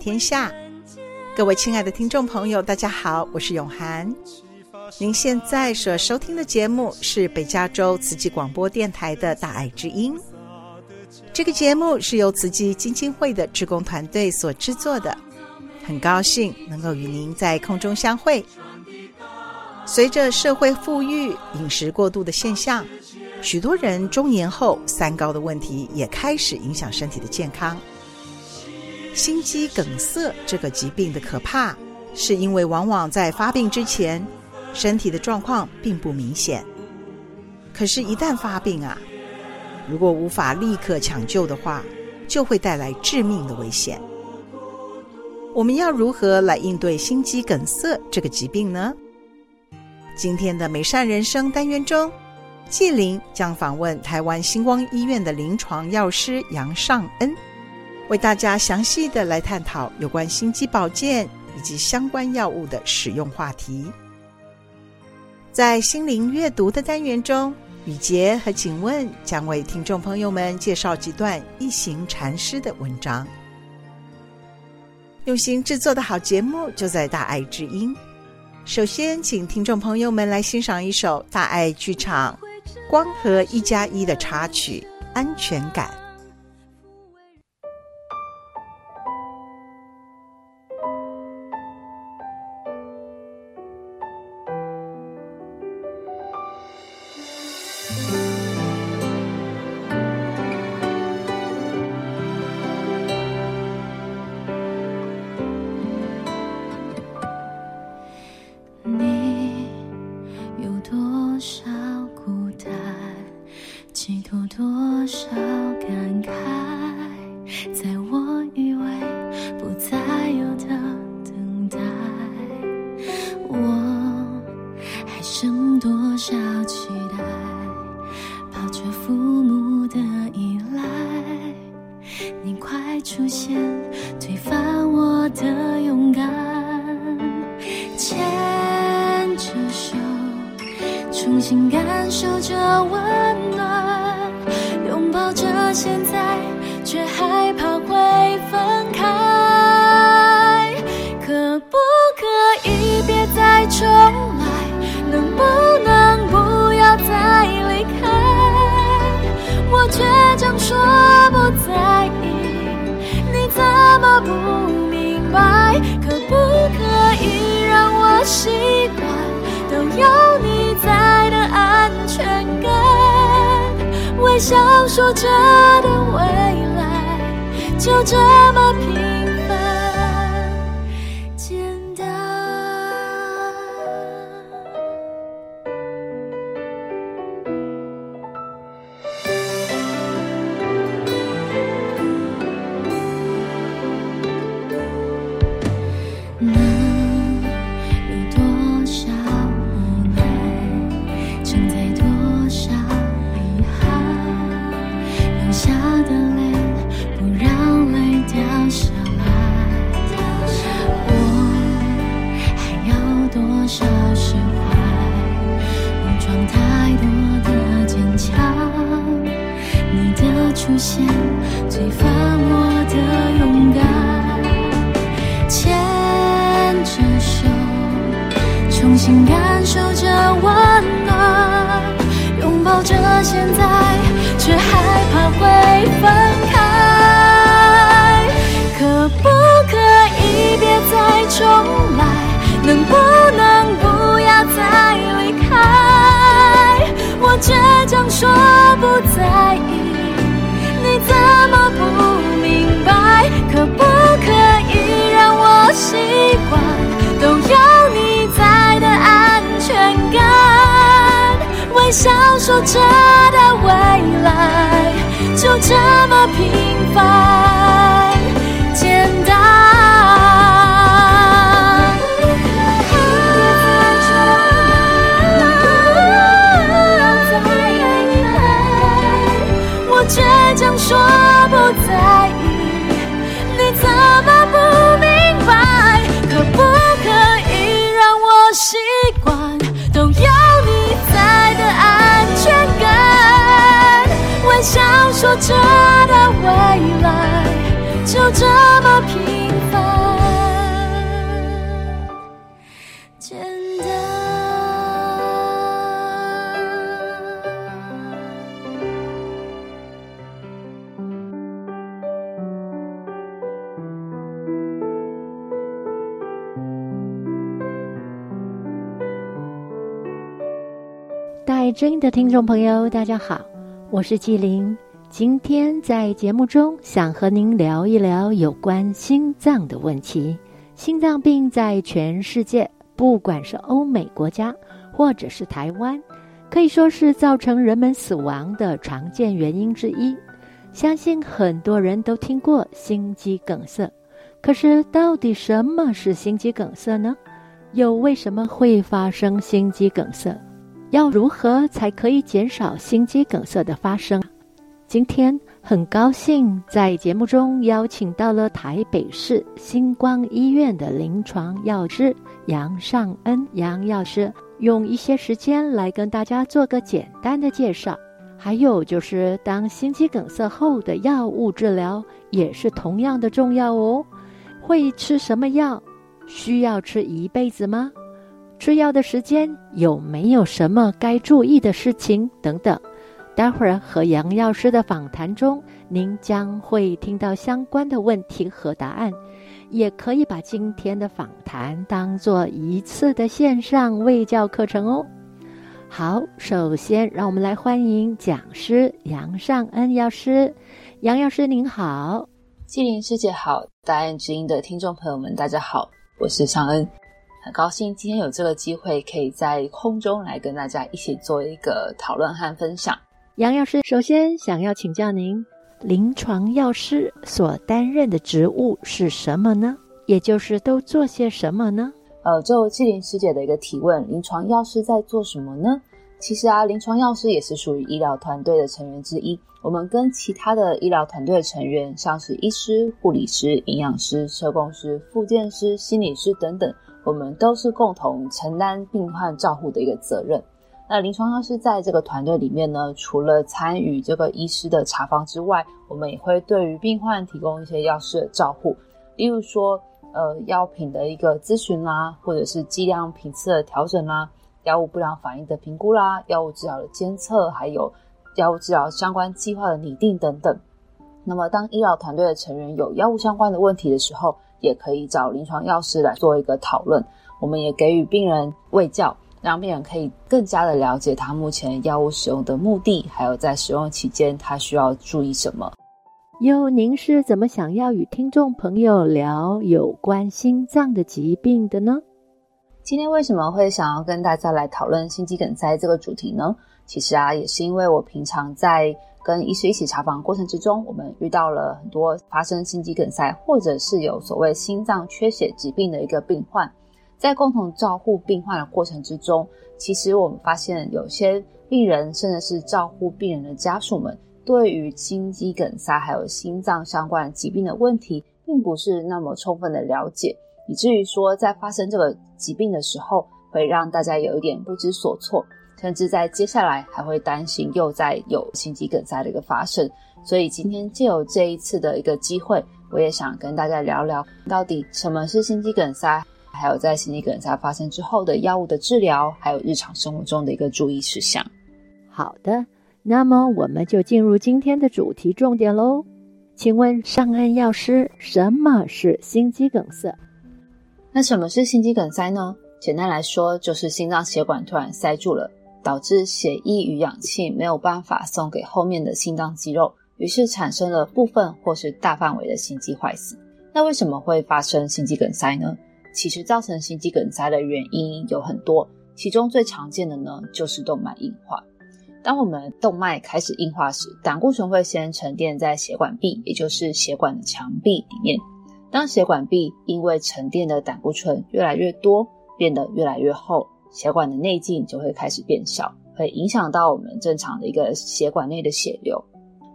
天下。各位亲爱的听众朋友，大家好，我是永涵。您现在所收听的节目是北加州慈济广播电台的大爱之音。这个节目是由慈济基金会的志工团队所制作的，很高兴能够与您在空中相会。随着社会富裕、饮食过度的现象，许多人中年后三高的问题也开始影响身体的健康。心肌梗塞这个疾病的可怕，是因为往往在发病之前，身体的状况并不明显。可是，一旦发病啊，如果无法立刻抢救的话，就会带来致命的危险。我们要如何来应对心肌梗塞这个疾病呢？今天的美善人生单元中，纪灵将访问台湾星光医院的临床药师杨尚恩。为大家详细的来探讨有关心肌保健以及相关药物的使用话题。在心灵阅读的单元中，雨洁和景问将为听众朋友们介绍几段一行禅师的文章。用心制作的好节目就在大爱之音。首先，请听众朋友们来欣赏一首大爱剧场光和一加一的插曲《安全感》。有你在的安全感微笑说着的未来就这么平这么平凡简单。带真的听众朋友，大家好，我是纪灵。今天在节目中，想和您聊一聊有关心脏的问题。心脏病在全世界，不管是欧美国家或者是台湾，可以说是造成人们死亡的常见原因之一。相信很多人都听过心肌梗塞，可是到底什么是心肌梗塞呢？又为什么会发生心肌梗塞？要如何才可以减少心肌梗塞的发生？今天很高兴在节目中邀请到了台北市星光医院的临床药师杨尚恩杨药师，用一些时间来跟大家做个简单的介绍。还有就是，当心肌梗塞后的药物治疗也是同样的重要哦。会吃什么药？需要吃一辈子吗？吃药的时间有没有什么该注意的事情等等？待会儿和杨药师的访谈中，您将会听到相关的问题和答案，也可以把今天的访谈当做一次的线上卫教课程哦。好，首先让我们来欢迎讲师杨尚恩药师。杨药师您好，纪灵师姐好，大爱之音的听众朋友们大家好，我是尚恩。很高兴今天有这个机会，可以在空中来跟大家一起做一个讨论和分享。杨药师，首先想要请教您，临床药师所担任的职务是什么呢？也就是都做些什么呢？呃，就纪灵师姐的一个提问，临床药师在做什么呢？其实啊，临床药师也是属于医疗团队的成员之一。我们跟其他的医疗团队的成员，像是医师、护理师、营养师、社工师、复健师、心理师等等，我们都是共同承担病患照护的一个责任。那临床药师在这个团队里面呢，除了参与这个医师的查房之外，我们也会对于病患提供一些药师的照护，例如说，呃，药品的一个咨询啦，或者是剂量品次的调整啦，药物不良反应的评估啦，药物治疗的监测，还有药物治疗相关计划的拟定等等。那么，当医疗团队的成员有药物相关的问题的时候，也可以找临床药师来做一个讨论。我们也给予病人卫教。让病人可以更加的了解他目前药物使用的目的，还有在使用期间他需要注意什么。哟，您是怎么想要与听众朋友聊有关心脏的疾病的呢？今天为什么会想要跟大家来讨论心肌梗塞这个主题呢？其实啊，也是因为我平常在跟医师一起查房过程之中，我们遇到了很多发生心肌梗塞，或者是有所谓心脏缺血疾病的一个病患。在共同照护病患的过程之中，其实我们发现有些病人，甚至是照护病人的家属们，对于心肌梗塞还有心脏相关疾病的问题，并不是那么充分的了解，以至于说在发生这个疾病的时候，会让大家有一点不知所措，甚至在接下来还会担心又再有心肌梗塞的一个发生。所以今天借由这一次的一个机会，我也想跟大家聊聊，到底什么是心肌梗塞。还有在心肌梗塞发生之后的药物的治疗，还有日常生活中的一个注意事项。好的，那么我们就进入今天的主题重点喽。请问上岸药师，什么是心肌梗塞？那什么是心肌梗塞呢？简单来说，就是心脏血管突然塞住了，导致血液与氧气没有办法送给后面的心脏肌肉，于是产生了部分或是大范围的心肌坏死。那为什么会发生心肌梗塞呢？其实造成心肌梗塞的原因有很多，其中最常见的呢就是动脉硬化。当我们动脉开始硬化时，胆固醇会先沉淀在血管壁，也就是血管的墙壁里面。当血管壁因为沉淀的胆固醇越来越多，变得越来越厚，血管的内径就会开始变小，会影响到我们正常的一个血管内的血流。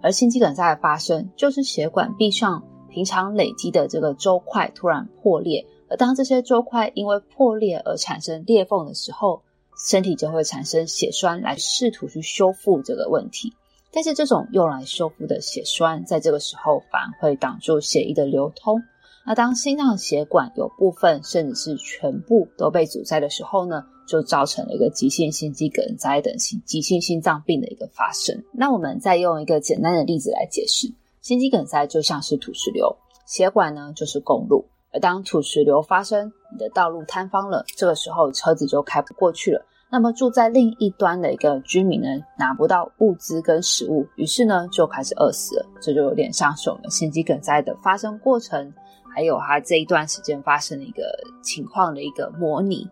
而心肌梗塞的发生，就是血管壁上平常累积的这个粥块突然破裂。当这些粥块因为破裂而产生裂缝的时候，身体就会产生血栓来试图去修复这个问题。但是这种用来修复的血栓，在这个时候反而会挡住血液的流通。那当心脏血管有部分甚至是全部都被阻塞的时候呢，就造成了一个急性心肌梗塞等急性心脏病的一个发生。那我们再用一个简单的例子来解释，心肌梗塞就像是土石流，血管呢就是公路，当土石流发生，你的道路坍方了，这个时候车子就开不过去了。那么住在另一端的一个居民呢，拿不到物资跟食物，于是呢就开始饿死了。这就有点像是我们心肌梗塞的发生过程，还有它这一段时间发生的一个情况的一个模拟。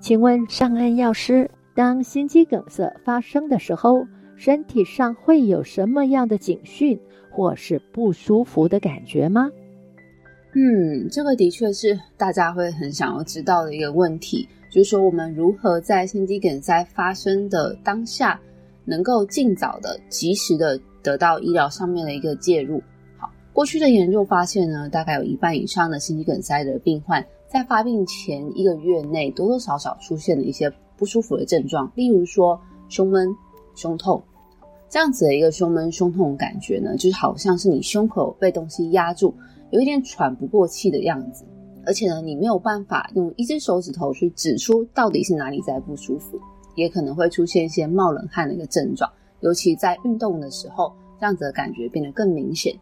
请问上岸药师，当心肌梗塞发生的时候，身体上会有什么样的警讯或是不舒服的感觉吗？嗯，这个的确是大家会很想要知道的一个问题。就是说，我们如何在心肌梗塞发生的当下，能够尽早的、及时的得到医疗上面的一个介入。好，过去的研究发现呢，大概有一半以上的心肌梗塞的病患，在发病前一个月内，多多少少出现了一些不舒服的症状，例如说胸闷、胸痛。这样子的一个胸闷、胸痛的感觉呢，就是好像是你胸口被东西压住，有一点喘不过气的样子。而且呢，你没有办法用一只手指头去指出到底是哪里在不舒服，也可能会出现一些冒冷汗的一个症状，尤其在运动的时候，这样子的感觉变得更明显。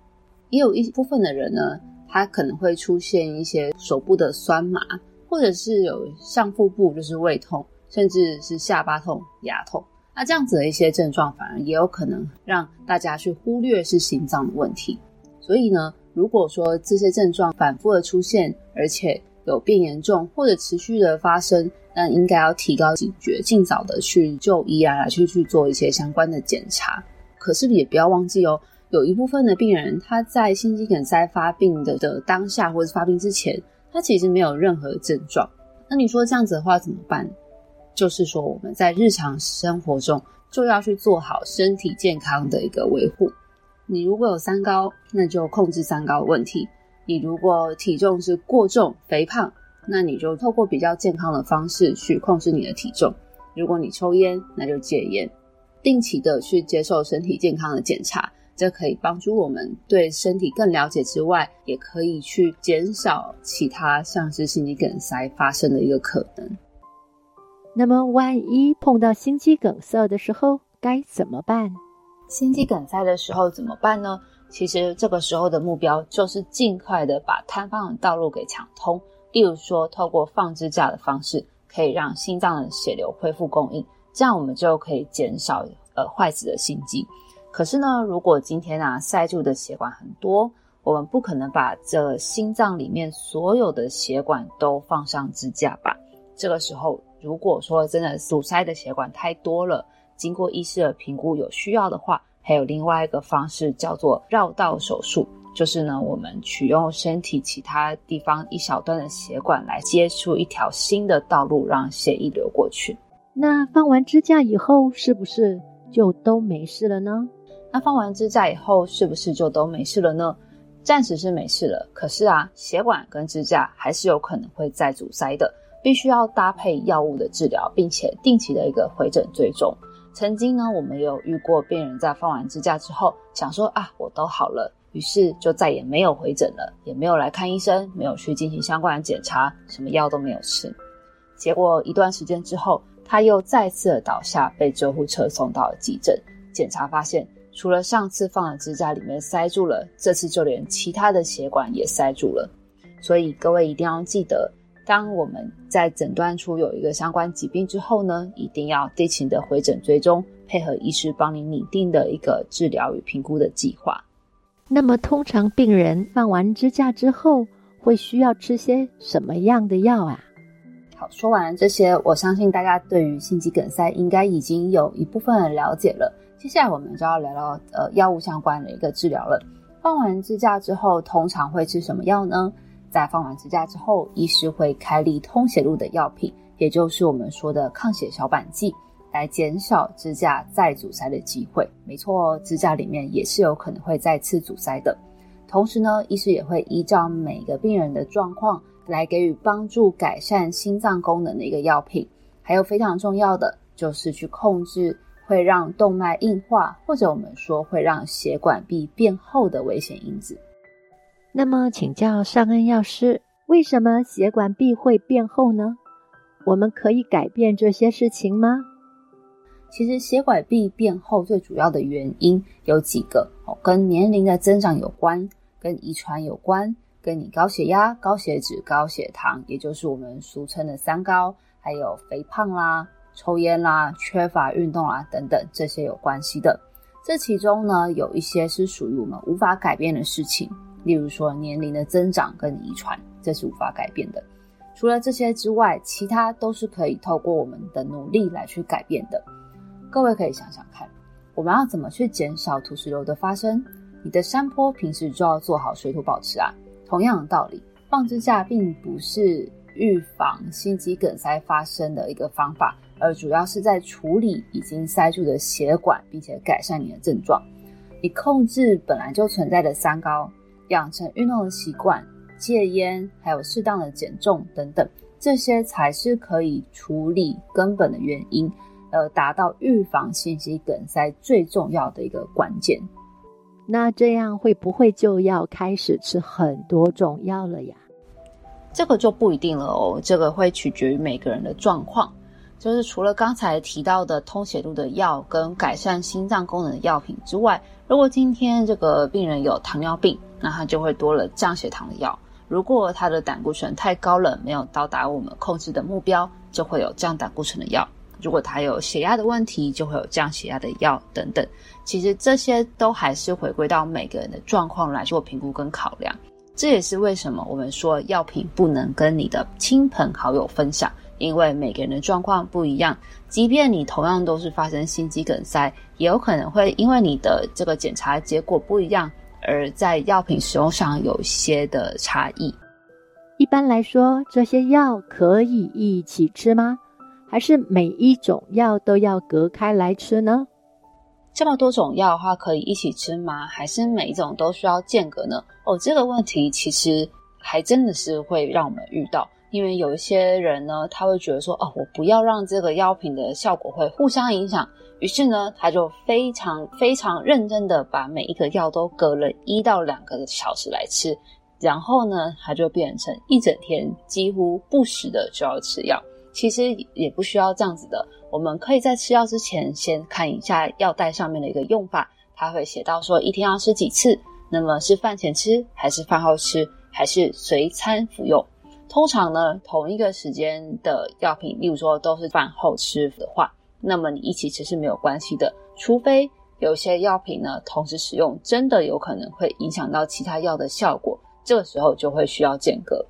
也有一部分的人呢，他可能会出现一些手部的酸麻，或者是有上腹部就是胃痛，甚至是下巴痛、牙痛。那这样子的一些症状，反而也有可能让大家去忽略是心脏的问题。所以呢，如果说这些症状反复的出现，而且有变严重或者持续的发生，那应该要提高警觉，尽早的去就医啊，去去做一些相关的检查。可是也不要忘记哦，有一部分的病人他在心肌梗塞发病的的当下或者发病之前，他其实没有任何症状。那你说这样子的话怎么办？就是说我们在日常生活中就要去做好身体健康的一个维护。你如果有三高，那就控制三高问题；你如果体重是过重、肥胖，那你就透过比较健康的方式去控制你的体重。如果你抽烟，那就戒烟。定期的去接受身体健康的检查，这可以帮助我们对身体更了解之外，也可以去减少其他像是心肌梗塞发生的一个可能。那么，万一碰到心肌梗塞的时候，该怎么办？心肌梗塞的时候怎么办呢？其实这个时候的目标就是尽快的把瘫痪的道路给抢通。例如说，透过放支架的方式，可以让心脏的血流恢复供应，这样我们就可以减少呃坏死的心肌。可是呢，如果今天啊塞住的血管很多，我们不可能把这心脏里面所有的血管都放上支架吧？这个时候，如果说真的堵塞的血管太多了。经过医师的评估，有需要的话，还有另外一个方式叫做绕道手术，就是呢，我们取用身体其他地方一小段的血管来接触一条新的道路，让血液流过去。那放完支架以后，是不是就都没事了呢？那放完支架以后，是不是就都没事了呢？暂时是没事了，可是啊，血管跟支架还是有可能会再阻塞的，必须要搭配药物的治疗，并且定期的一个回诊追踪。曾经呢，我们有遇过病人在放完支架之后，想说啊，我都好了，于是就再也没有回诊了，也没有来看医生，没有去进行相关的检查，什么药都没有吃。结果一段时间之后，他又再次的倒下，被救护车送到了急诊。检查发现，除了上次放的支架里面塞住了，这次就连其他的血管也塞住了。所以各位一定要记得。当我们在诊断出有一个相关疾病之后呢，一定要定期的回诊追踪，配合医师帮你拟定的一个治疗与评估的计划。那么，通常病人放完支架之后，会需要吃些什么样的药啊？好，说完这些，我相信大家对于心肌梗塞应该已经有一部分的了解了。接下来我们就要聊聊呃药物相关的一个治疗了。放完支架之后，通常会吃什么药呢？在放完支架之后，医师会开立通血路的药品，也就是我们说的抗血小板剂，来减少支架再阻塞的机会。没错，支架里面也是有可能会再次阻塞的。同时呢，医师也会依照每个病人的状况来给予帮助改善心脏功能的一个药品。还有非常重要的就是去控制会让动脉硬化，或者我们说会让血管壁变厚的危险因子。那么，请教尚恩药师，为什么血管壁会变厚呢？我们可以改变这些事情吗？其实，血管壁变厚最主要的原因有几个哦，跟年龄的增长有关，跟遗传有关，跟你高血压、高血脂、高血糖，也就是我们俗称的三高，还有肥胖啦。抽烟啦、缺乏运动啦等等，这些有关系的。这其中呢，有一些是属于我们无法改变的事情，例如说年龄的增长跟遗传，这是无法改变的。除了这些之外，其他都是可以透过我们的努力来去改变的。各位可以想想看，我们要怎么去减少土石流的发生？你的山坡平时就要做好水土保持啊。同样的道理，放支架并不是预防心肌梗塞发生的一个方法。而主要是在处理已经塞住的血管，并且改善你的症状。你控制本来就存在的三高，养成运动的习惯，戒烟，还有适当的减重等等，这些才是可以处理根本的原因，呃达到预防心肌梗塞最重要的一个关键。那这样会不会就要开始吃很多种药了呀？这个就不一定了哦，这个会取决于每个人的状况。就是除了刚才提到的通血路的药跟改善心脏功能的药品之外，如果今天这个病人有糖尿病，那他就会多了降血糖的药；如果他的胆固醇太高了，没有到达我们控制的目标，就会有降胆固醇的药；如果他有血压的问题，就会有降血压的药等等。其实这些都还是回归到每个人的状况来做评估跟考量。这也是为什么我们说药品不能跟你的亲朋好友分享。因为每个人的状况不一样，即便你同样都是发生心肌梗塞，也有可能会因为你的这个检查结果不一样，而在药品使用上有一些的差异。一般来说，这些药可以一起吃吗？还是每一种药都要隔开来吃呢？这么多种药的话，可以一起吃吗？还是每一种都需要间隔呢？哦，这个问题其实还真的是会让我们遇到。因为有一些人呢，他会觉得说，哦，我不要让这个药品的效果会互相影响，于是呢，他就非常非常认真的把每一个药都隔了一到两个小时来吃，然后呢，他就变成一整天几乎不时的就要吃药。其实也不需要这样子的，我们可以在吃药之前先看一下药袋上面的一个用法，它会写到说一天要吃几次，那么是饭前吃，还是饭后吃，还是随餐服用？通常呢，同一个时间的药品，例如说都是饭后吃的话，那么你一起吃是没有关系的。除非有些药品呢，同时使用真的有可能会影响到其他药的效果，这个时候就会需要间隔。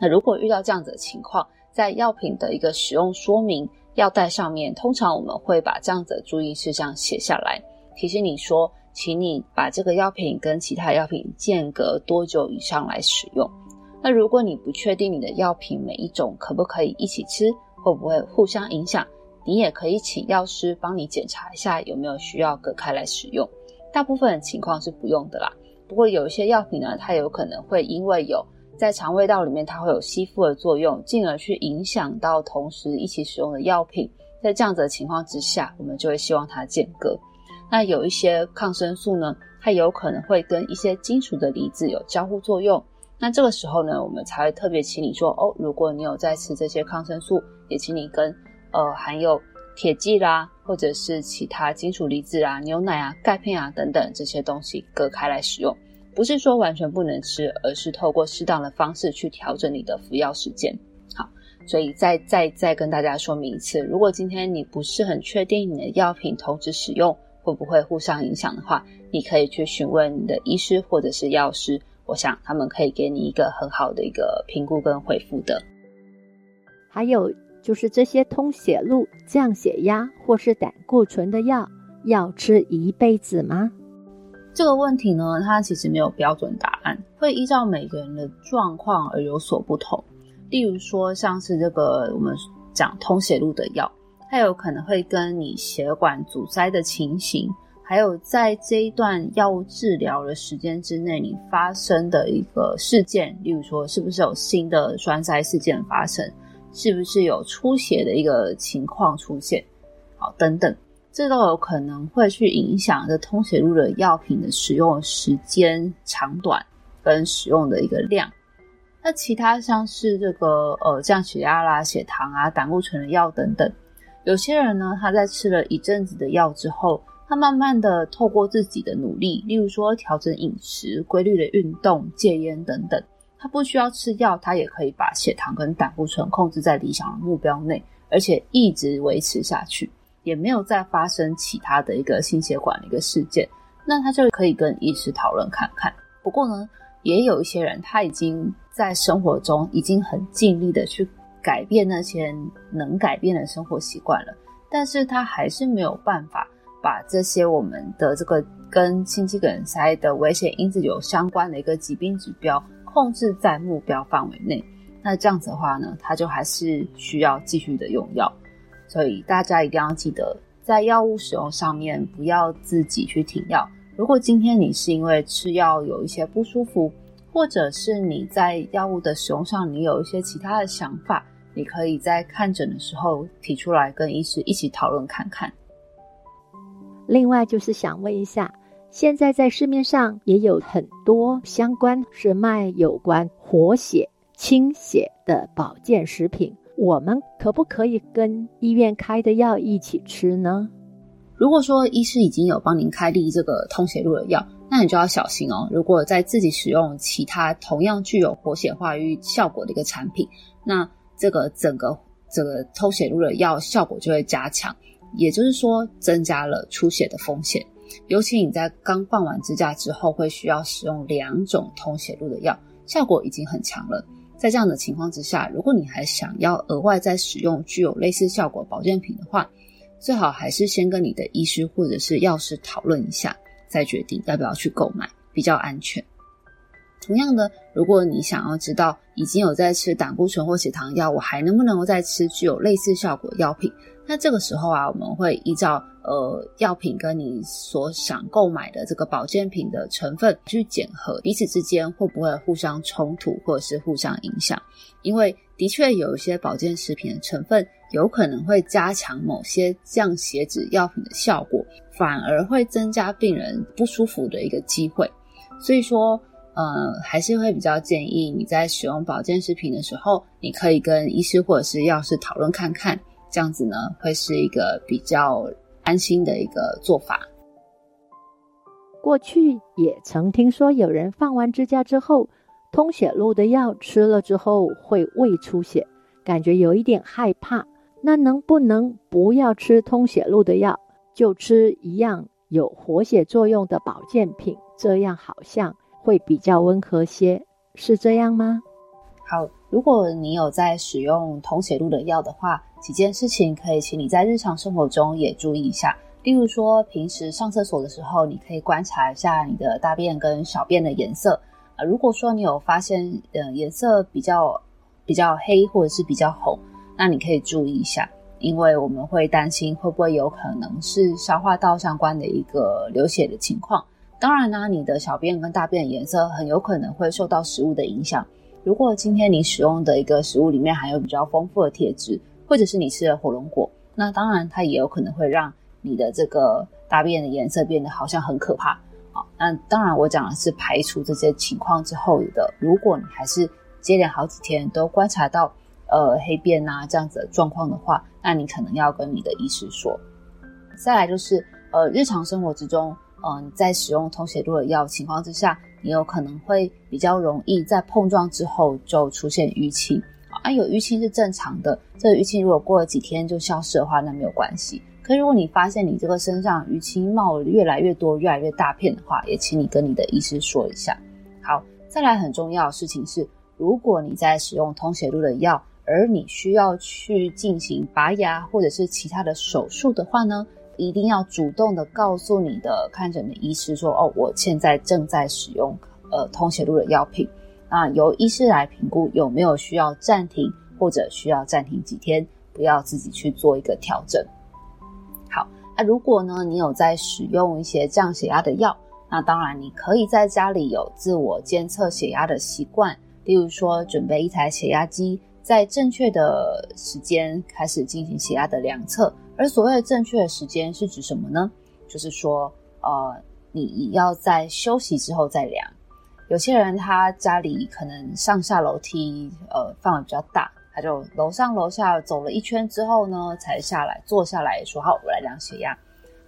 那如果遇到这样子的情况，在药品的一个使用说明药袋上面，通常我们会把这样子的注意事项写下来，提醒你说，请你把这个药品跟其他药品间隔多久以上来使用。那如果你不确定你的药品每一种可不可以一起吃，会不会互相影响，你也可以请药师帮你检查一下有没有需要隔开来使用。大部分的情况是不用的啦。不过有一些药品呢，它有可能会因为有在肠胃道里面它会有吸附的作用，进而去影响到同时一起使用的药品。在这样子的情况之下，我们就会希望它间隔。那有一些抗生素呢，它有可能会跟一些金属的离子有交互作用。那这个时候呢，我们才会特别请你说哦，如果你有在吃这些抗生素，也请你跟呃含有铁剂啦，或者是其他金属离子啊、牛奶啊、钙片啊等等这些东西隔开来使用。不是说完全不能吃，而是透过适当的方式去调整你的服药时间。好，所以再再再跟大家说明一次，如果今天你不是很确定你的药品同时使用会不会互相影响的话，你可以去询问你的医师或者是药师。我想他们可以给你一个很好的一个评估跟回复的。还有就是这些通血路、降血压或是胆固醇的药，要吃一辈子吗？这个问题呢，它其实没有标准答案，会依照每个人的状况而有所不同。例如说，像是这个我们讲通血路的药，它有可能会跟你血管阻塞的情形。还有在这一段药物治疗的时间之内，你发生的一个事件，例如说是不是有新的栓塞事件发生，是不是有出血的一个情况出现，好，等等，这都有可能会去影响这通血路的药品的使用时间长短跟使用的一个量。那其他像是这个呃降血压啦、血糖啊、胆固醇的药等等，有些人呢，他在吃了一阵子的药之后，他慢慢的透过自己的努力，例如说调整饮食、规律的运动、戒烟等等，他不需要吃药，他也可以把血糖跟胆固醇控制在理想的目标内，而且一直维持下去。也没有再发生其他的一个心血管的一个事件，那他就可以跟医师讨论看看。不过呢，也有一些人他已经在生活中已经很尽力的去改变那些能改变的生活习惯了，但是他还是没有办法把这些我们的这个跟心肌梗塞的危险因子有相关的一个疾病指标控制在目标范围内。那这样子的话呢，他就还是需要继续的用药。所以大家一定要记得，在药物使用上面不要自己去停药。如果今天你是因为吃药有一些不舒服，或者是你在药物的使用上你有一些其他的想法，你可以在看诊的时候提出来跟医师一起讨论看看。另外就是想问一下，现在在市面上也有很多相关是卖有关活血、清血的保健食品。我们可不可以跟医院开的药一起吃呢？如果说医师已经有帮您开立这个通血路的药，那你就要小心哦。如果在自己使用其他同样具有活血化瘀效果的一个产品，那这个整个这个通血路的药效果就会加强，也就是说增加了出血的风险。尤其你在刚放完支架之后，会需要使用两种通血路的药，效果已经很强了。在这样的情况之下，如果你还想要额外再使用具有类似效果保健品的话，最好还是先跟你的医师或者是药师讨论一下，再决定要不要去购买，比较安全。同样的，如果你想要知道已经有在吃胆固醇或血糖药，我还能不能够再吃具有类似效果药品？那这个时候啊，我们会依照呃药品跟你所想购买的这个保健品的成分去检核，彼此之间会不会互相冲突或者是互相影响？因为的确有一些保健食品的成分有可能会加强某些降血脂药品的效果，反而会增加病人不舒服的一个机会。所以说，呃，还是会比较建议你在使用保健食品的时候，你可以跟医师或者是药师讨论看看。这样子呢，会是一个比较安心的一个做法。过去也曾听说有人放完支架之后，通血路的药吃了之后会胃出血，感觉有一点害怕。那能不能不要吃通血路的药，就吃一样有活血作用的保健品？这样好像会比较温和些，是这样吗？好，如果你有在使用通血路的药的话，几件事情可以请你在日常生活中也注意一下。例如说，平时上厕所的时候，你可以观察一下你的大便跟小便的颜色。呃，如果说你有发现，呃，颜色比较比较黑或者是比较红，那你可以注意一下，因为我们会担心会不会有可能是消化道相关的一个流血的情况。当然呢，你的小便跟大便的颜色很有可能会受到食物的影响。如果今天你使用的一个食物里面含有比较丰富的铁质，或者是你吃了火龙果，那当然它也有可能会让你的这个大便的颜色变得好像很可怕。好，那当然我讲的是排除这些情况之后的，如果你还是接连好几天都观察到呃黑便啊这样子的状况的话，那你可能要跟你的医师说。再来就是呃日常生活之中，嗯、呃，在使用通血路的药情况之下。你有可能会比较容易在碰撞之后就出现淤青啊，有淤青是正常的。这个淤青如果过了几天就消失的话，那没有关系。可是如果你发现你这个身上淤青冒越来越多、越来越大片的话，也请你跟你的医师说一下。好，再来很重要的事情是，如果你在使用通血路的药，而你需要去进行拔牙或者是其他的手术的话呢，一定要主动的告诉你的看诊的医师说，哦，我现在正在使用呃通血路的药品，啊，由医师来评估有没有需要暂停或者需要暂停几天，不要自己去做一个调整。好，那如果呢，你有在使用一些降血压的药，那当然你可以在家里有自我监测血压的习惯，例如说准备一台血压机，在正确的时间开始进行血压的量测。而所谓的正确的时间是指什么呢？就是说，呃，你要在休息之后再量。有些人他家里可能上下楼梯，呃，范围比较大，他就楼上楼下走了一圈之后呢，才下来坐下来说：“好，我来量血压。”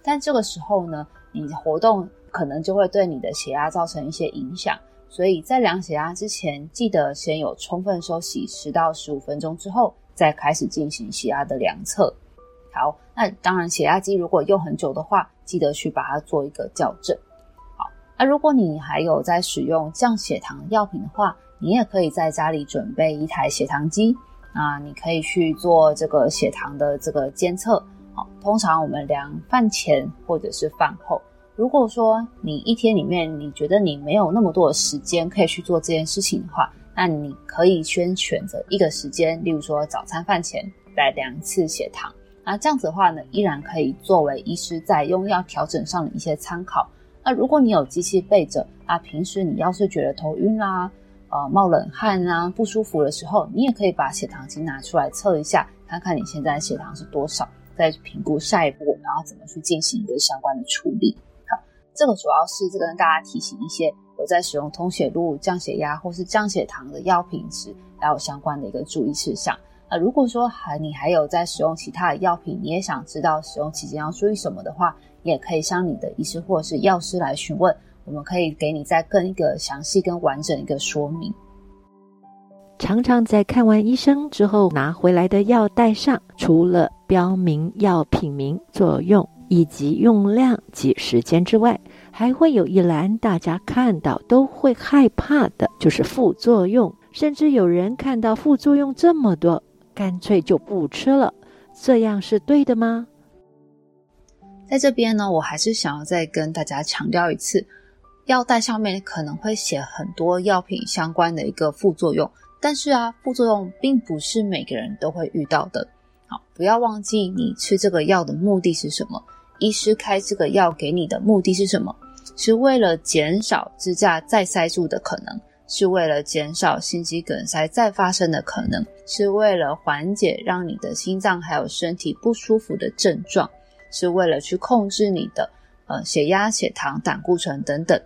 但这个时候呢，你活动可能就会对你的血压造成一些影响。所以在量血压之前，记得先有充分休息十到十五分钟之后，再开始进行血压的量测。好，那当然血压计如果用很久的话，记得去把它做一个校正。好，那如果你还有在使用降血糖药品的话，你也可以在家里准备一台血糖机。啊，你可以去做这个血糖的这个监测。好，通常我们量饭前或者是饭后。如果说你一天里面你觉得你没有那么多的时间可以去做这件事情的话，那你可以先选择一个时间，例如说早餐饭前来量一次血糖。那这样子的话呢，依然可以作为医师在用药调整上的一些参考。那如果你有机器备着，啊，平时你要是觉得头晕啦、啊、呃冒冷汗啊、不舒服的时候，你也可以把血糖机拿出来测一下，看看你现在血糖是多少，再评估下一步然后怎么去进行一个相关的处理。好这个主要是这跟大家提醒一些有在使用通血路降血压或是降血糖的药品时，还有相关的一个注意事项。啊如果说还你还有在使用其他的药品，你也想知道使用期间要注意什么的话，也可以向你的医师或者是药师来询问，我们可以给你再更一个详细跟完整一个说明。常常在看完医生之后拿回来的药袋上，除了标明药品名、作用，以及用量及时间之外，还会有一栏大家看到都会害怕的，就是副作用。甚至有人看到副作用这么多，干脆就不吃了。这样是对的吗？在这边呢，我还是想要再跟大家强调一次，药袋上面可能会写很多药品相关的一个副作用，但是啊，副作用并不是每个人都会遇到的。好，不要忘记你吃这个药的目的是什么。医师开这个药给你的目的是什么？是为了减少支架再塞住的可能，是为了减少心肌梗塞再发生的可能，是为了缓解让你的心脏还有身体不舒服的症状，是为了去控制你的呃血压、血糖、胆固醇等等。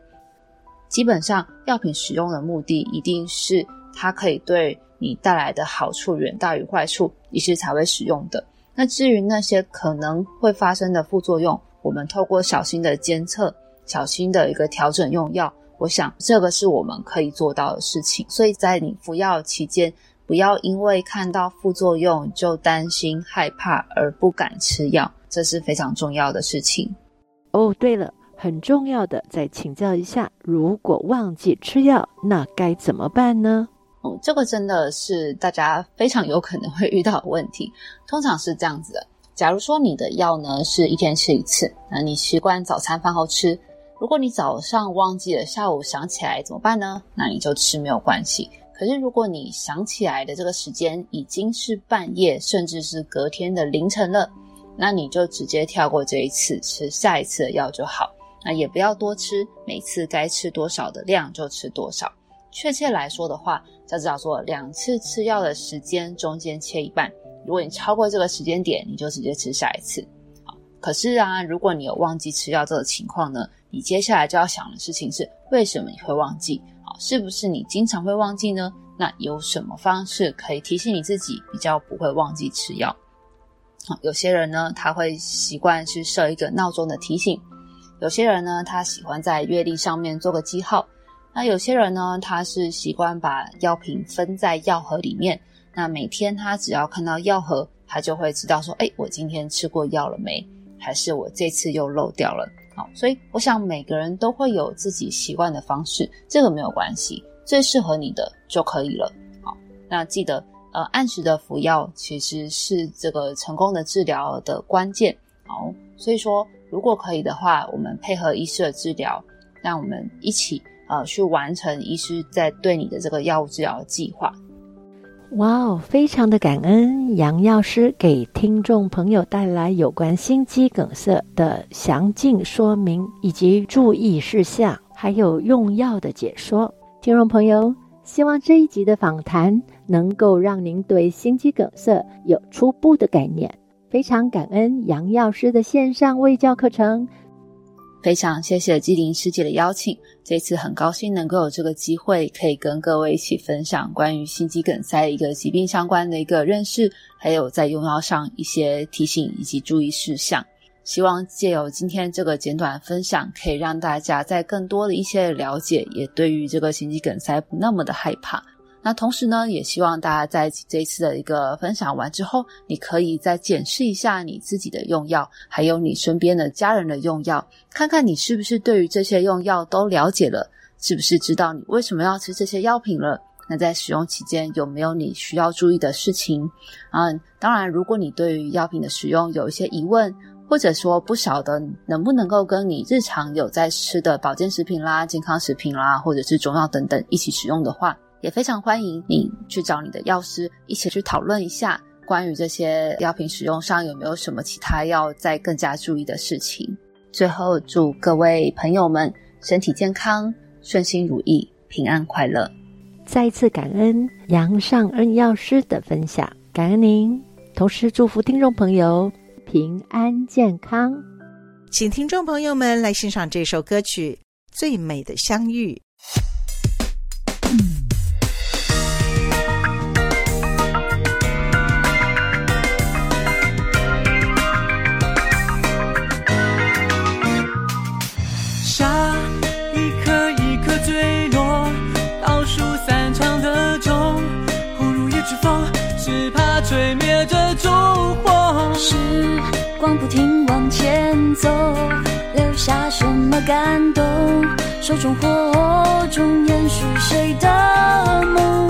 基本上，药品使用的目的一定是它可以对你带来的好处远大于坏处，医师才会使用的。那至于那些可能会发生的副作用，我们透过小心的监测、小心的一个调整用药，我想这个是我们可以做到的事情。所以在你服药期间，不要因为看到副作用就担心害怕而不敢吃药，这是非常重要的事情。哦，对了，很重要的，再请教一下，如果忘记吃药，那该怎么办呢？哦，这个真的是大家非常有可能会遇到的问题。通常是这样子的：假如说你的药呢是一天吃一次，那你习惯早餐饭后吃。如果你早上忘记了，下午想起来怎么办呢？那你就吃没有关系。可是如果你想起来的这个时间已经是半夜，甚至是隔天的凌晨了，那你就直接跳过这一次，吃下一次的药就好。那也不要多吃，每次该吃多少的量就吃多少。确切来说的话，叫叫做两次吃药的时间中间切一半。如果你超过这个时间点，你就直接吃下一次。可是啊，如果你有忘记吃药这个情况呢，你接下来就要想的事情是，为什么你会忘记？好，是不是你经常会忘记呢？那有什么方式可以提醒你自己比较不会忘记吃药？好，有些人呢，他会习惯去设一个闹钟的提醒；有些人呢，他喜欢在月历上面做个记号。那有些人呢，他是习惯把药品分在药盒里面。那每天他只要看到药盒，他就会知道说：“诶，我今天吃过药了没？还是我这次又漏掉了？”好，所以我想每个人都会有自己习惯的方式，这个没有关系，最适合你的就可以了。好，那记得呃，按时的服药其实是这个成功的治疗的关键。好，所以说如果可以的话，我们配合医师的治疗，让我们一起。呃，去完成医师在对你的这个药物治疗的计划。哇哦，非常的感恩杨药师给听众朋友带来有关心肌梗塞的详尽说明，以及注意事项，还有用药的解说。听众朋友，希望这一集的访谈能够让您对心肌梗塞有初步的概念。非常感恩杨药师的线上卫教课程。非常谢谢纪灵师姐的邀请，这次很高兴能够有这个机会，可以跟各位一起分享关于心肌梗塞一个疾病相关的一个认识，还有在用药上一些提醒以及注意事项。希望借由今天这个简短分享，可以让大家在更多的一些了解，也对于这个心肌梗塞不那么的害怕。那同时呢，也希望大家在这一次的一个分享完之后，你可以再检视一下你自己的用药，还有你身边的家人的用药，看看你是不是对于这些用药都了解了，是不是知道你为什么要吃这些药品了？那在使用期间有没有你需要注意的事情？嗯，当然，如果你对于药品的使用有一些疑问，或者说不晓得能不能够跟你日常有在吃的保健食品啦、健康食品啦，或者是中药等等一起使用的话。也非常欢迎你去找你的药师一起去讨论一下，关于这些药品使用上有没有什么其他要再更加注意的事情。最后，祝各位朋友们身体健康、顺心如意、平安快乐。再一次感恩杨尚恩药师的分享，感恩您，同时祝福听众朋友平安健康。请听众朋友们来欣赏这首歌曲《最美的相遇》。不停往前走，留下什么感动？手中火种延续谁的梦？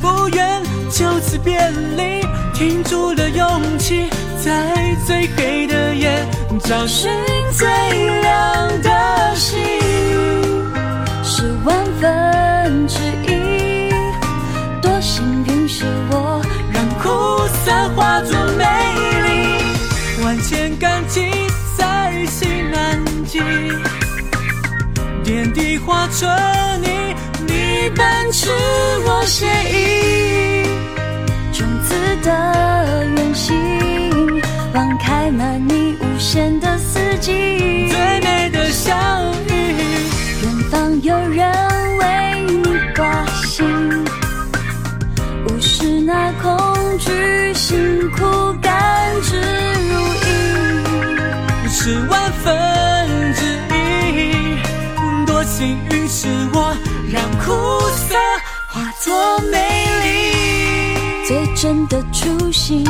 不愿就此别离，停住了勇气，在最黑的夜找寻最亮的星，是万分之一，多幸运是我让。苦涩化作美，感情在心南极，点滴化成你，你奔驰我写意，种子的远行，放开满你无限的四季，最美的相遇，远方有人为你挂心，无视那恐惧辛苦是万分之一。多幸运是我，让苦涩化作美丽。最真的初心，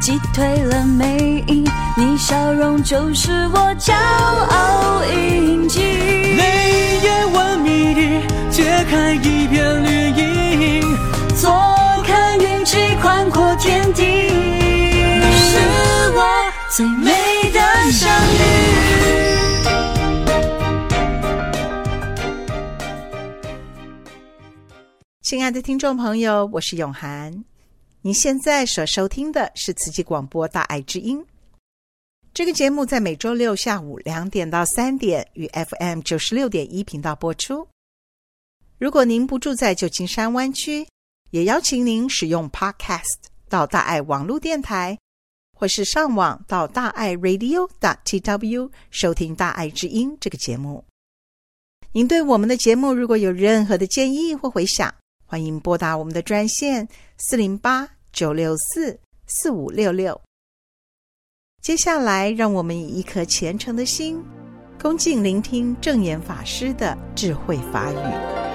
击退了魅影。你笑容就是我骄傲印记。泪眼问谜底，揭开一片绿荫。坐看云际宽阔天地，是我最美的相遇。亲爱的听众朋友，我是永涵。您现在所收听的是慈济广播《大爱之音》这个节目，在每周六下午两点到三点与 FM 九十六点一频道播出。如果您不住在旧金山湾区，也邀请您使用 Podcast 到大爱网络电台，或是上网到大爱 Radio.tw 收听《大爱之音》这个节目。您对我们的节目如果有任何的建议或回响，欢迎拨打我们的专线四零八九六四四五六六。接下来，让我们以一颗虔诚的心，恭敬聆听正言法师的智慧法语。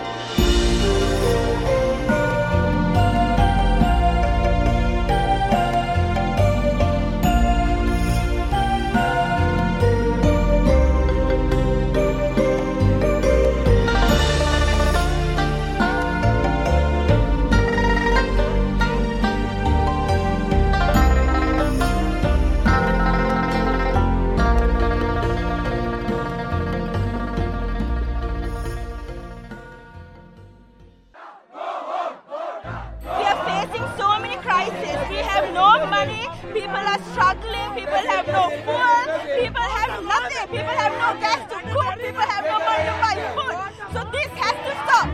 no food, people have nothing. People have no gas to cook. People have no money to buy food. So this has to stop.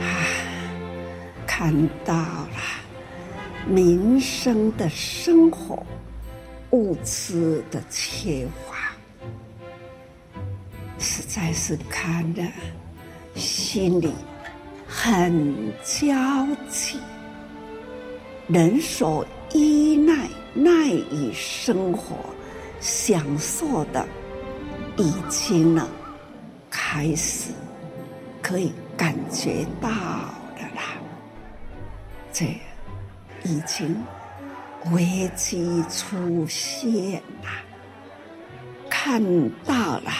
啊，看到了民生的生活物资的缺乏，实在是看得心里很焦急，人所。依赖、赖以生活、享受的，已经呢，开始可以感觉到的啦。这已经危机出现了，看到了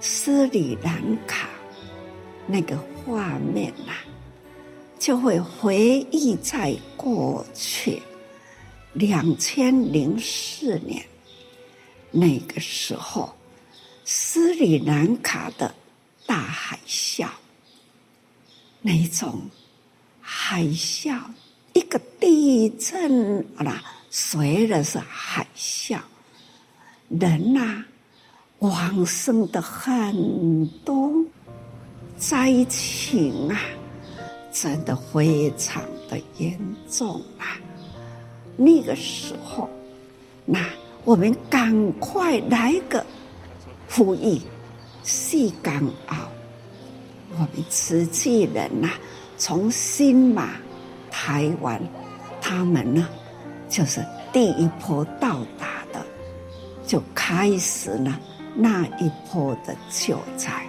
斯里兰卡那个画面呐，就会回忆在过去两千零四年那个时候，斯里兰卡的大海啸，那种。海啸，一个地震啊，随着是海啸，人呐、啊，往生的很多，灾情啊，真的非常的严重啊。那个时候，那我们赶快来个呼吁，细港澳，我们慈济人呐、从新马、台湾，他们呢，就是第一波到达的，就开始了那一波的救灾，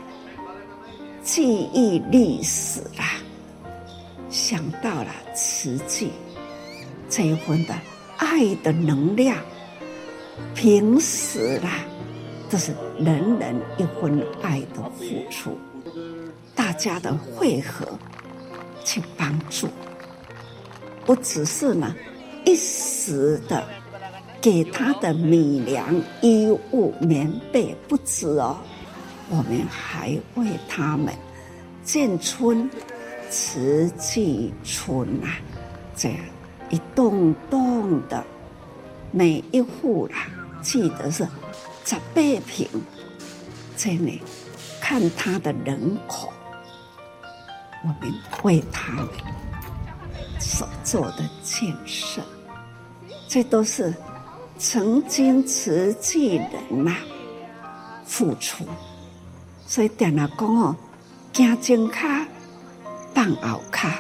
记忆历史啦，想到了慈济。这一份的爱的能量，平时啦，这是人人一份爱的付出，大家的汇合。去帮助，不只是呢一时的给他的米粮、衣物、棉被不止哦，我们还为他们建村、慈济村啊，这样一栋栋的，每一户啦，记得是十八平，这里看他的人口。我们为他们所做的建设，这都是曾经慈济人呐付出。所以点了讲哦，行前脚，放后卡，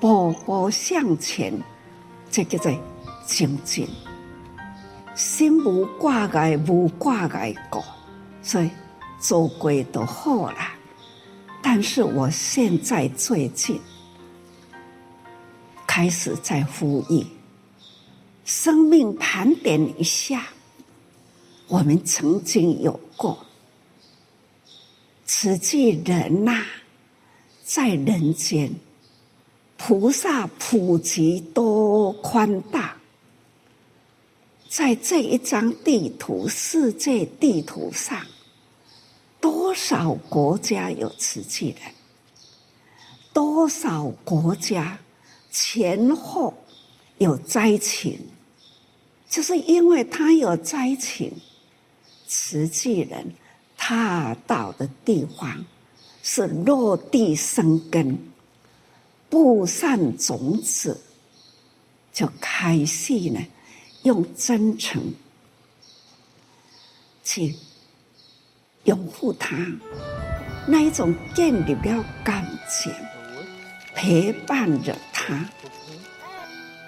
步步向前，这叫做精进。心无挂碍，无挂碍故，所以做鬼都好了。但是我现在最近开始在呼吁，生命盘点一下，我们曾经有过慈济人呐，在人间，菩萨普及多宽大，在这一张地图，世界地图上。多少国家有慈济人？多少国家前后有灾情？就是因为他有灾情，慈济人踏到的地方是落地生根，布善种子，就开始呢，用真诚去。拥护他，那一种建立了感情，陪伴着他，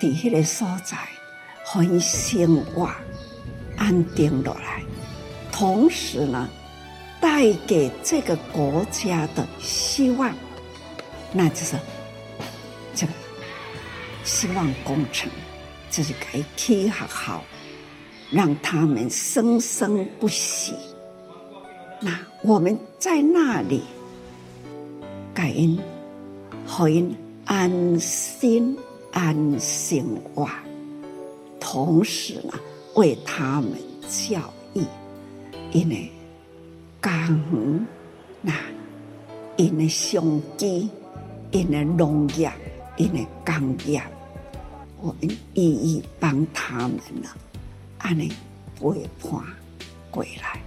在那个所在，很生活安定落来，同时呢，带给这个国家的希望，那就是希望工程，就是开启好好，让他们生生不息。那我们在那里感恩，好因安心安心哇，同时呢，为他们教育，因为感恩那因为相机，因为农业，因为工业，我们一一帮他们呢，安尼陪伴归来。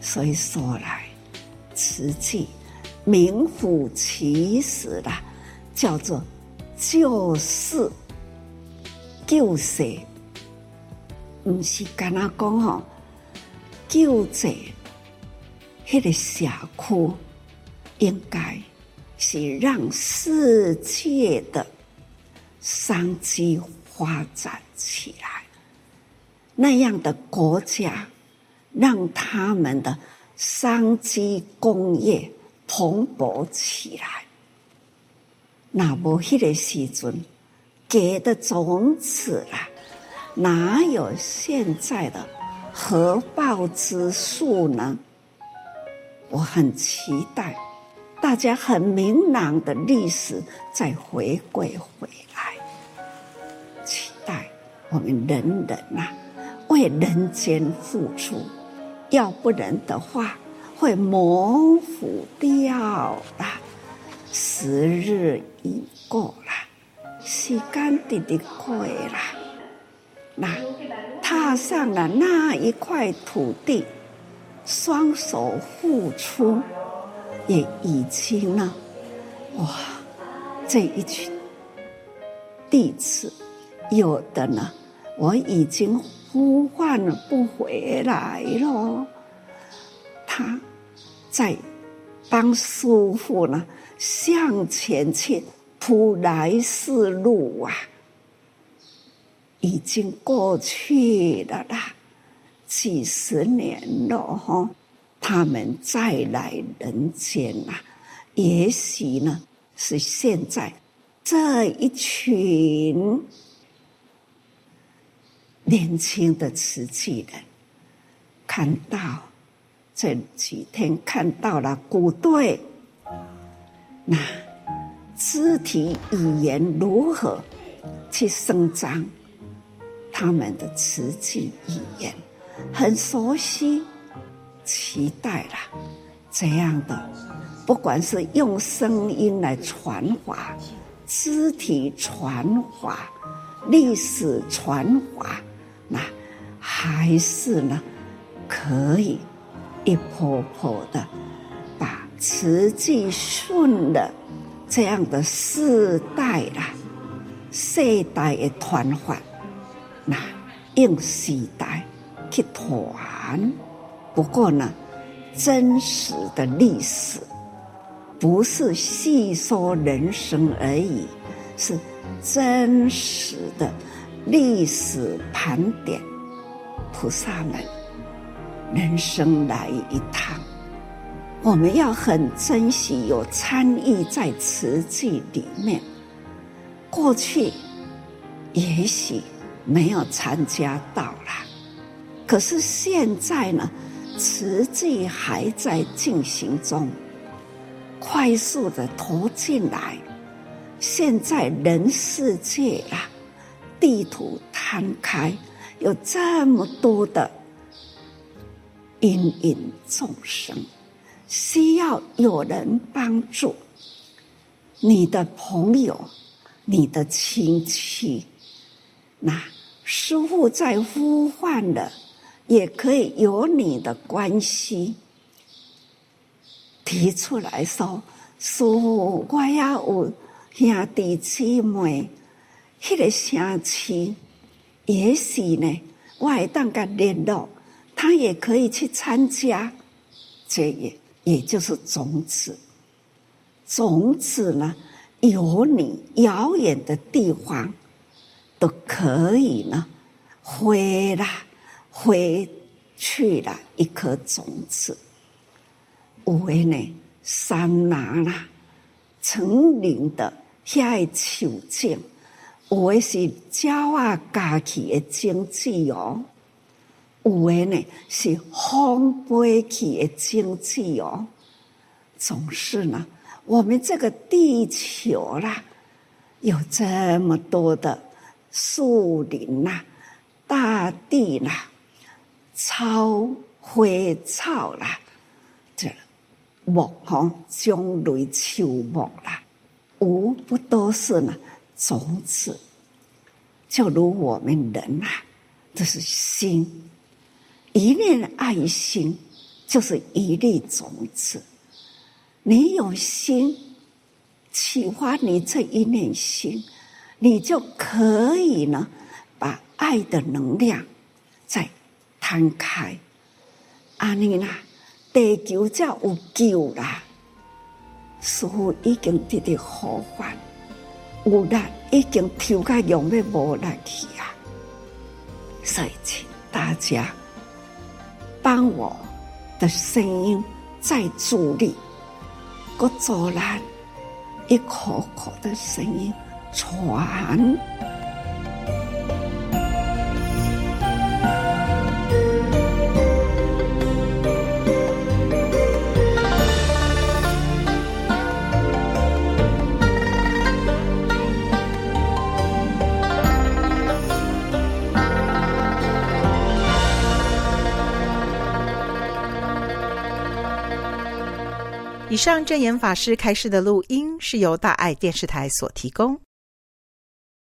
所以说来，慈济名副其实的叫做救世救世，不是跟他讲吼，救济迄个社区，应该是让世界的商机发展起来，那样的国家，让他们的商机工业蓬勃起来。那无迄个时阵给的种子啦，哪有现在的合抱之术呢？我很期待大家很明朗的历史再回归回来，我们人人呐、为人间付出，要不然的话会模糊掉啦。时日已过了，时间直直过了，那踏上了那一块土地，双手付出，也已经呢，哇，这一群弟子，有的呢，我已经呼唤了不回来了，他在帮师傅呢。向前去铺来世路啊，已经过去了啦，几十年了哈，他们再来人间呐，也许呢是现在这一群年轻的慈济人看到这几天看到了古队。那肢体语言如何去伸张他们的瓷器语言？很熟悉，期待了这样的，不管是用声音来传华、肢体传华、历史传华，那还是呢，可以一波波的把。慈济顺了这样的世代啦，世代的团法，那用时代去团。不过呢，真实的历史不是细说人生而已，是真实的历史盘点。菩萨们，人生来一趟。我们要很珍惜有参与在慈济里面，过去也许没有参加到啦，可是现在呢，慈济还在进行中，快速的投进来。现在人世界啊，地图摊开，有这么多的芸芸众生。需要有人帮助，你的朋友、你的亲戚，那师父在呼唤的，也可以有你的关系提出来说：“师父，我也有兄弟姊妹，那个乡亲，也许呢，我会当个联络，他也可以去参加这个。”也就是种子，种子呢，有你遥远的地方都可以呢，回来回去了一颗种子。有的呢，山拿啦，成林的遐个树种，有的是鸟啊，家去的经济哦。有的呢是风飞起的经济哦，总是呢，我们这个地球啦，有这么多的树林呐、大地啦、草花草啦，这木吼种类树木啦，无不都是呢种子，就如我们人啊，这是心。一念爱心，就是一粒种子。你有心，启发你这一念心，你就可以呢，把爱的能量再摊开。阿尼娜，地球才有救啦！师父已经得到好返，有力已经抽开用的无力去啊！所以请大家帮我的声音再助力，我阻拦。一口口的声音传。以上证严法师开示的录音是由大爱电视台所提供。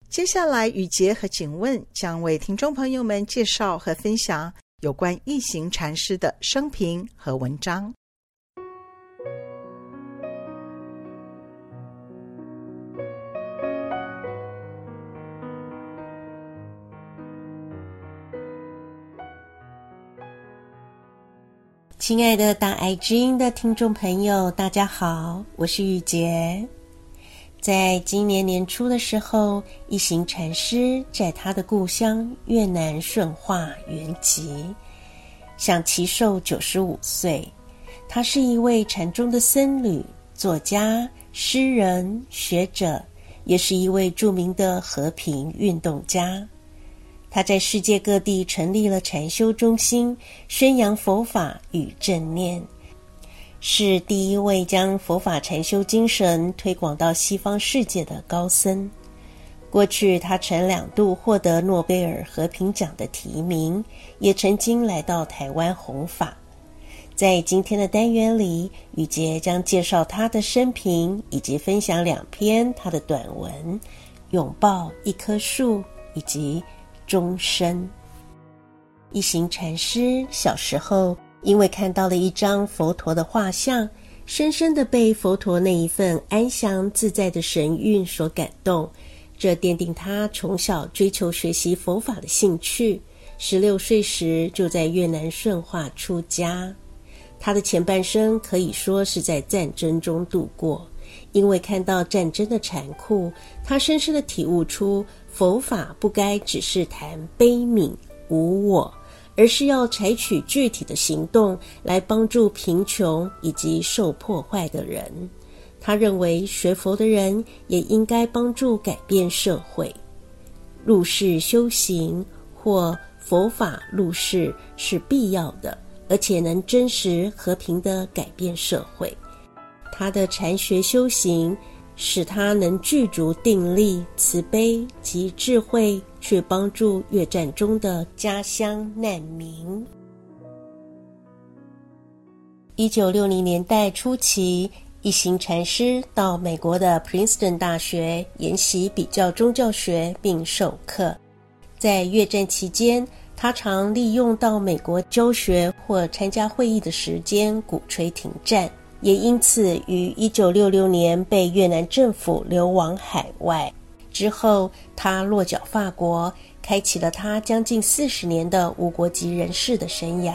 接下来，雨杰和景问将为听众朋友们介绍和分享有关异行禅师的生平和文章。亲爱的大爱知音的听众朋友，大家好，我是玉洁。在今年年初的时候，一行禅师在他的故乡越南顺化圆寂，享耆寿九十五岁。他是一位禅宗的僧侣、作家、诗人、学者，也是一位著名的和平运动家。他在世界各地成立了禅修中心，宣扬佛法与正念，是第一位将佛法禅修精神推广到西方世界的高僧。过去，他曾两度获得诺贝尔和平奖的提名，也曾经来到台湾弘法。在今天的单元里，雨杰将介绍他的生平，以及分享两篇他的短文：《拥抱一棵树》以及。终身。一行禅师小时候因为看到了一张佛陀的画像，深深的被佛陀那一份安详自在的神韵所感动，这奠定他从小追求学习佛法的兴趣。十六岁时就在越南顺化出家。他的前半生可以说是在战争中度过，因为看到战争的残酷，他深深的体悟出。佛法不该只是谈悲悯无我，而是要采取具体的行动来帮助贫穷以及受破坏的人。他认为学佛的人也应该帮助改变社会。入世修行或佛法入世是必要的，而且能真实和平地改变社会。他的禅学修行。使他能具足定力、慈悲及智慧，去帮助越战中的家乡难民。一九六零年代初期，一行禅师到美国的 Princeton 大学研习比较宗教学并授课。在越战期间，他常利用到美国教学或参加会议的时间，鼓吹停战。也因此，于一九六六年被越南政府流亡海外。之后，他落脚法国，开启了他将近四十年的无国籍人士的生涯。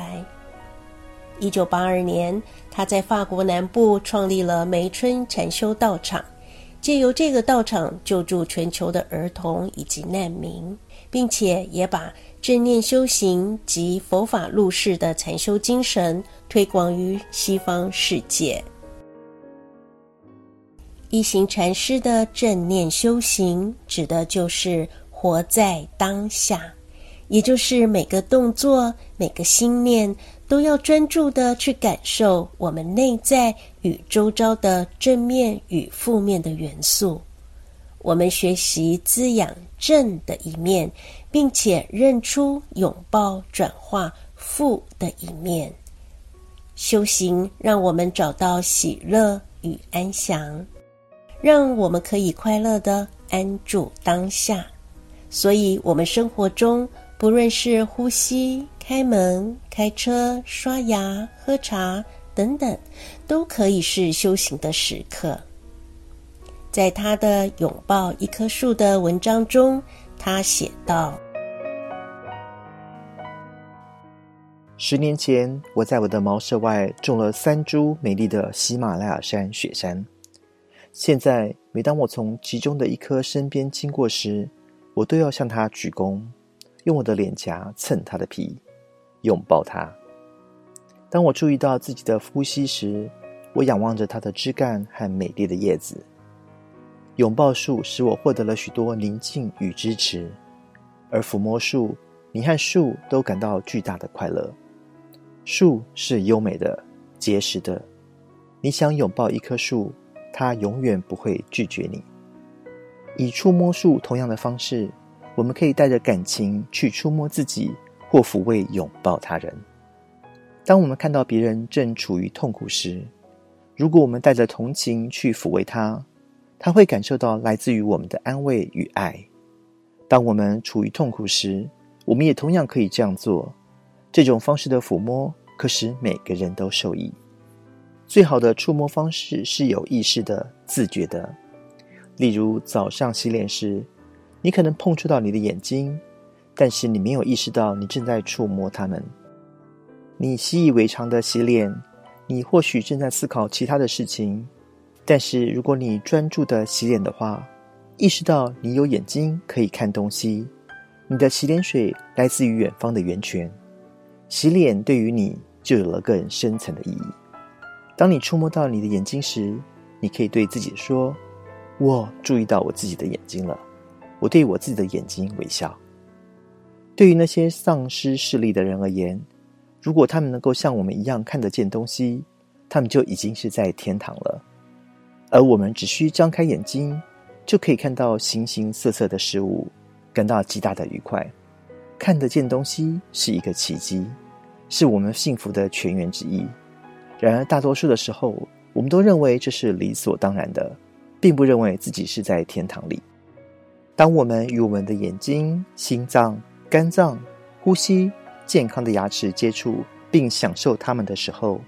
一九八二年，他在法国南部创立了梅村禅修道场，借由这个道场救助全球的儿童以及难民，并且也把正念修行及佛法入世的禅修精神。推广于西方世界。一行禅师的正念修行，指的就是活在当下，也就是每个动作、每个心念都要专注地去感受我们内在与周遭的正面与负面的元素。我们学习滋养正的一面，并且认出拥抱转化负的一面。修行让我们找到喜乐与安详，让我们可以快乐地安住当下。所以，我们生活中不论是呼吸、开门、开车、刷牙、喝茶等等，都可以是修行的时刻。在他的《拥抱一棵树》的文章中，他写道：“十年前，我在我的茅舍外种了三株美丽的喜马拉雅山雪山。现在，每当我从其中的一棵身边经过时，我都要向它鞠躬，用我的脸颊蹭它的皮，拥抱它。当我注意到自己的呼吸时，我仰望着它的枝干和美丽的叶子。拥抱树使我获得了许多宁静与支持，而抚摸树，你和树都感到巨大的快乐。树是优美的、结实的。你想拥抱一棵树，它永远不会拒绝你。以触摸树同样的方式，我们可以带着感情去触摸自己，或抚慰、拥抱他人。当我们看到别人正处于痛苦时，如果我们带着同情去抚慰他，他会感受到来自于我们的安慰与爱。当我们处于痛苦时，我们也同样可以这样做。这种方式的抚摸可使每个人都受益。最好的触摸方式是有意识的、自觉的。例如，早上洗脸时，你可能碰触到你的眼睛，但是你没有意识到你正在触摸它们。你习以为常的洗脸。你或许正在思考其他的事情，但是如果你专注的洗脸的话，意识到你有眼睛可以看东西，你的洗脸水来自于远方的源泉，洗脸对于你就有了更深层的意义。当你触摸到你的眼睛时，你可以对自己说：“我注意到我自己的眼睛了，我对我自己的眼睛微笑。”对于那些丧失视力的人而言，如果他们能够像我们一样看得见东西，他们就已经是在天堂了。而我们只需张开眼睛，就可以看到形形色色的事物，感到极大的愉快。看得见东西是一个奇迹，是我们幸福的泉源之一。然而，大多数的时候，我们都认为这是理所当然的，并不认为自己是在天堂里。当我们与我们的眼睛、心脏、肝脏、呼吸，健康的牙齿接触并享受它们的时候，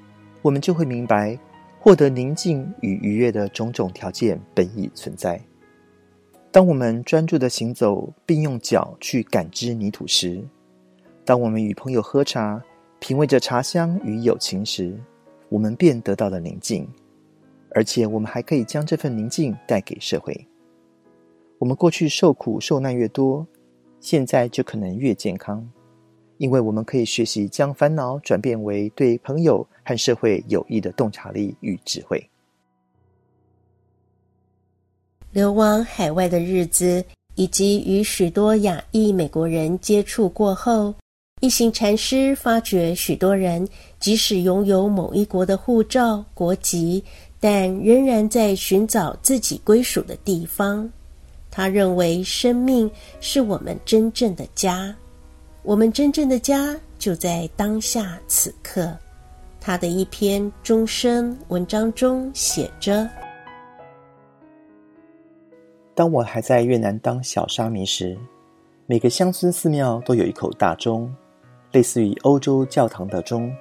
我们就会明白，获得宁静与愉悦的种种条件本已存在。当我们专注地行走并用脚去感知泥土时，当我们与朋友喝茶，品味着茶香与友情时，我们便得到了宁静，而且我们还可以将这份宁静带给社会。我们过去受苦受难越多，现在就可能越健康。因为我们可以学习将烦恼转变为对朋友和社会有益的洞察力与智慧。流亡海外的日子，以及与许多亚裔美国人接触过后，一行禅师发觉，许多人即使拥有某一国的护照、国籍，但仍然在寻找自己归属的地方。他认为，生命是我们真正的家。我们真正的家就在当下此刻。他的一篇终生文章中写着：“当我还在越南当小沙弥时，每个乡村寺庙都有一口大钟，类似于欧洲教堂的钟。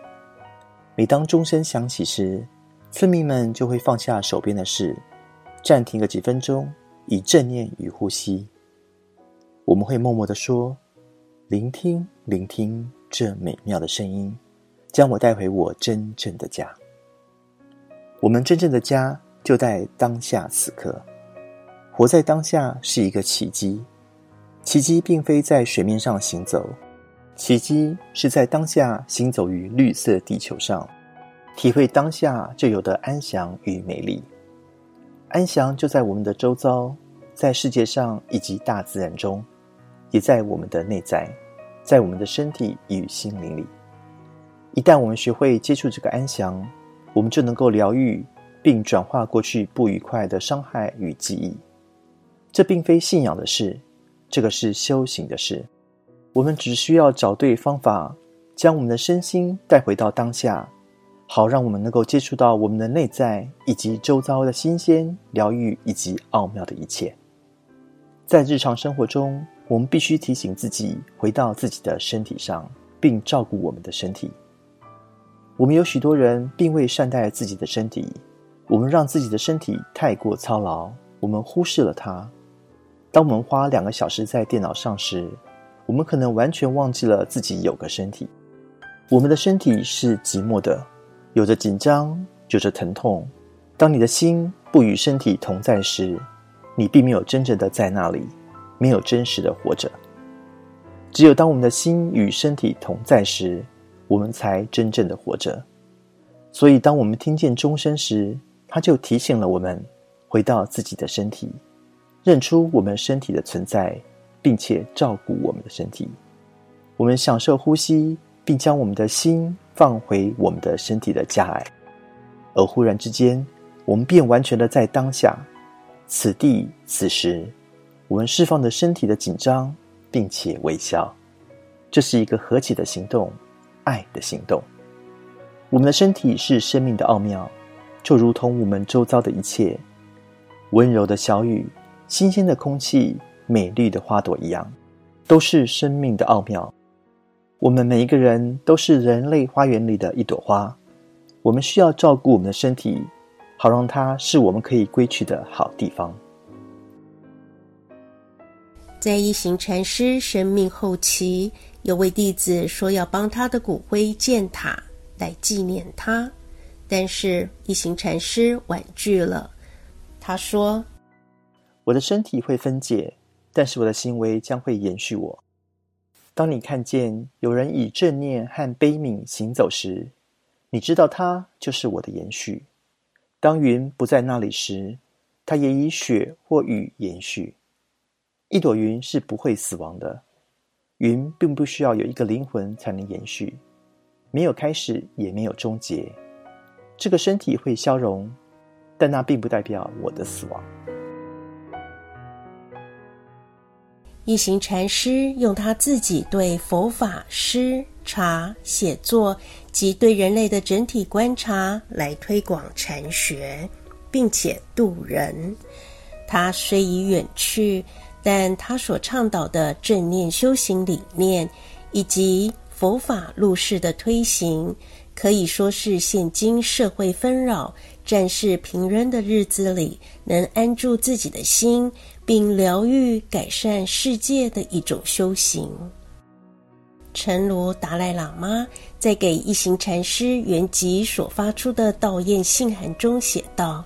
每当钟声响起时，村民们就会放下手边的事，暂停个几分钟，以正念与呼吸。我们会默默地说。”聆听，聆听这美妙的声音，将我带回我真正的家。我们真正的家就在当下此刻。活在当下是一个奇迹。奇迹并非在水面上行走，奇迹是在当下行走于绿色地球上，体会当下就有的安详与美丽。安详就在我们的周遭，在世界上以及大自然中。也在我们的内在，在我们的身体与心灵里。一旦我们学会接触这个安详，我们就能够疗愈并转化过去不愉快的伤害与记忆。这并非信仰的事，这个是修行的事。我们只需要找对方法，将我们的身心带回到当下，好让我们能够接触到我们的内在以及周遭的新鲜、疗愈以及奥妙的一切。在日常生活中，我们必须提醒自己回到自己的身体上，并照顾我们的身体。我们有许多人并未善待自己的身体，我们让自己的身体太过操劳，我们忽视了它。当我们花两个小时在电脑上时，我们可能完全忘记了自己有个身体。我们的身体是寂寞的，有着紧张，有着疼痛。当你的心不与身体同在时，你并没有真正的在那里，没有真实的活着。只有当我们的心与身体同在时，我们才真正的活着。所以，当我们听见钟声时，它就提醒了我们回到自己的身体，认出我们身体的存在，并且照顾我们的身体。我们享受呼吸，并将我们的心放回我们的身体的家来。而忽然之间，我们便完全的在当下，此地此时，我们释放的身体的紧张，并且微笑。这是一个和解的行动，爱的行动。我们的身体是生命的奥妙，就如同我们周遭的一切，温柔的小雨、新鲜的空气、美丽的花朵一样，都是生命的奥妙。我们每一个人都是人类花园里的一朵花，我们需要照顾我们的身体，好让它是我们可以归去的好地方。在一行禅师生命后期，有位弟子说要帮他的骨灰建塔来纪念他，但是一行禅师婉拒了。他说：“我的身体会分解，但是我的行为将会延续我。当你看见有人以正念和悲悯行走时，你知道他就是我的延续。当云不在那里时，它也以雪或雨延续。”一朵云是不会死亡的，云并不需要有一个灵魂才能延续，没有开始也没有终结。这个身体会消融，但那并不代表我的死亡。一行禅师用他自己对佛法、诗、茶、写作及对人类的整体观察来推广禅学，并且度人。他虽已远去。但他所倡导的正念修行理念，以及佛法入世的推行，可以说是现今社会纷扰、战事频仍的日子里，能安住自己的心，并疗愈、改善世界的一种修行。诚如达赖喇嘛在给一行禅师原籍所发出的悼唁信函中写道：“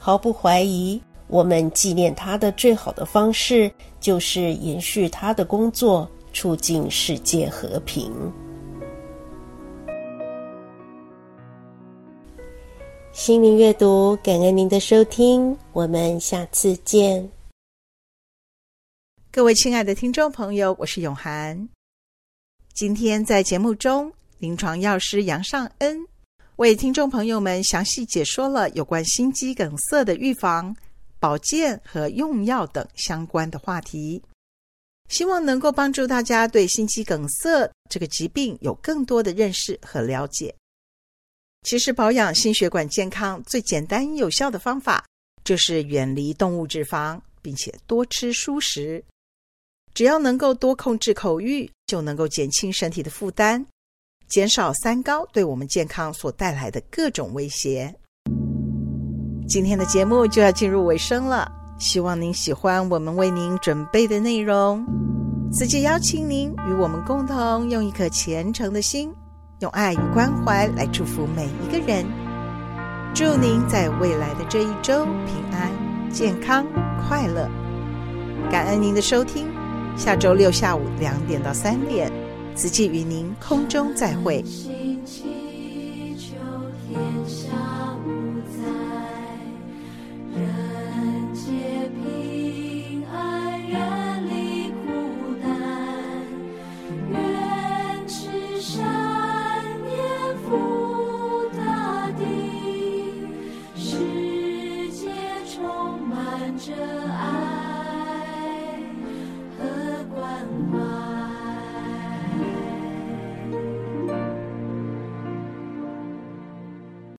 毫不怀疑。”我们纪念他的最好的方式，就是延续他的工作，促进世界和平。心灵阅读，感恩您的收听，我们下次见。各位亲爱的听众朋友，我是永涵。今天在节目中，临床药师杨尚恩为听众朋友们详细解说了有关心肌梗塞的预防。保健和用药等相关的话题，希望能够帮助大家对心肌梗塞这个疾病有更多的认识和了解。其实保养心血管健康最简单有效的方法，就是远离动物脂肪，并且多吃蔬食。只要能够多控制口欲，就能够减轻身体的负担，减少三高对我们健康所带来的各种威胁。今天的节目就要进入尾声了，希望您喜欢我们为您准备的内容。此际邀请您与我们共同用一颗虔诚的心，用爱与关怀来祝福每一个人。祝您在未来的这一周平安、健康、快乐。感恩您的收听，下周六下午两点到三点，此际与您空中再会。这。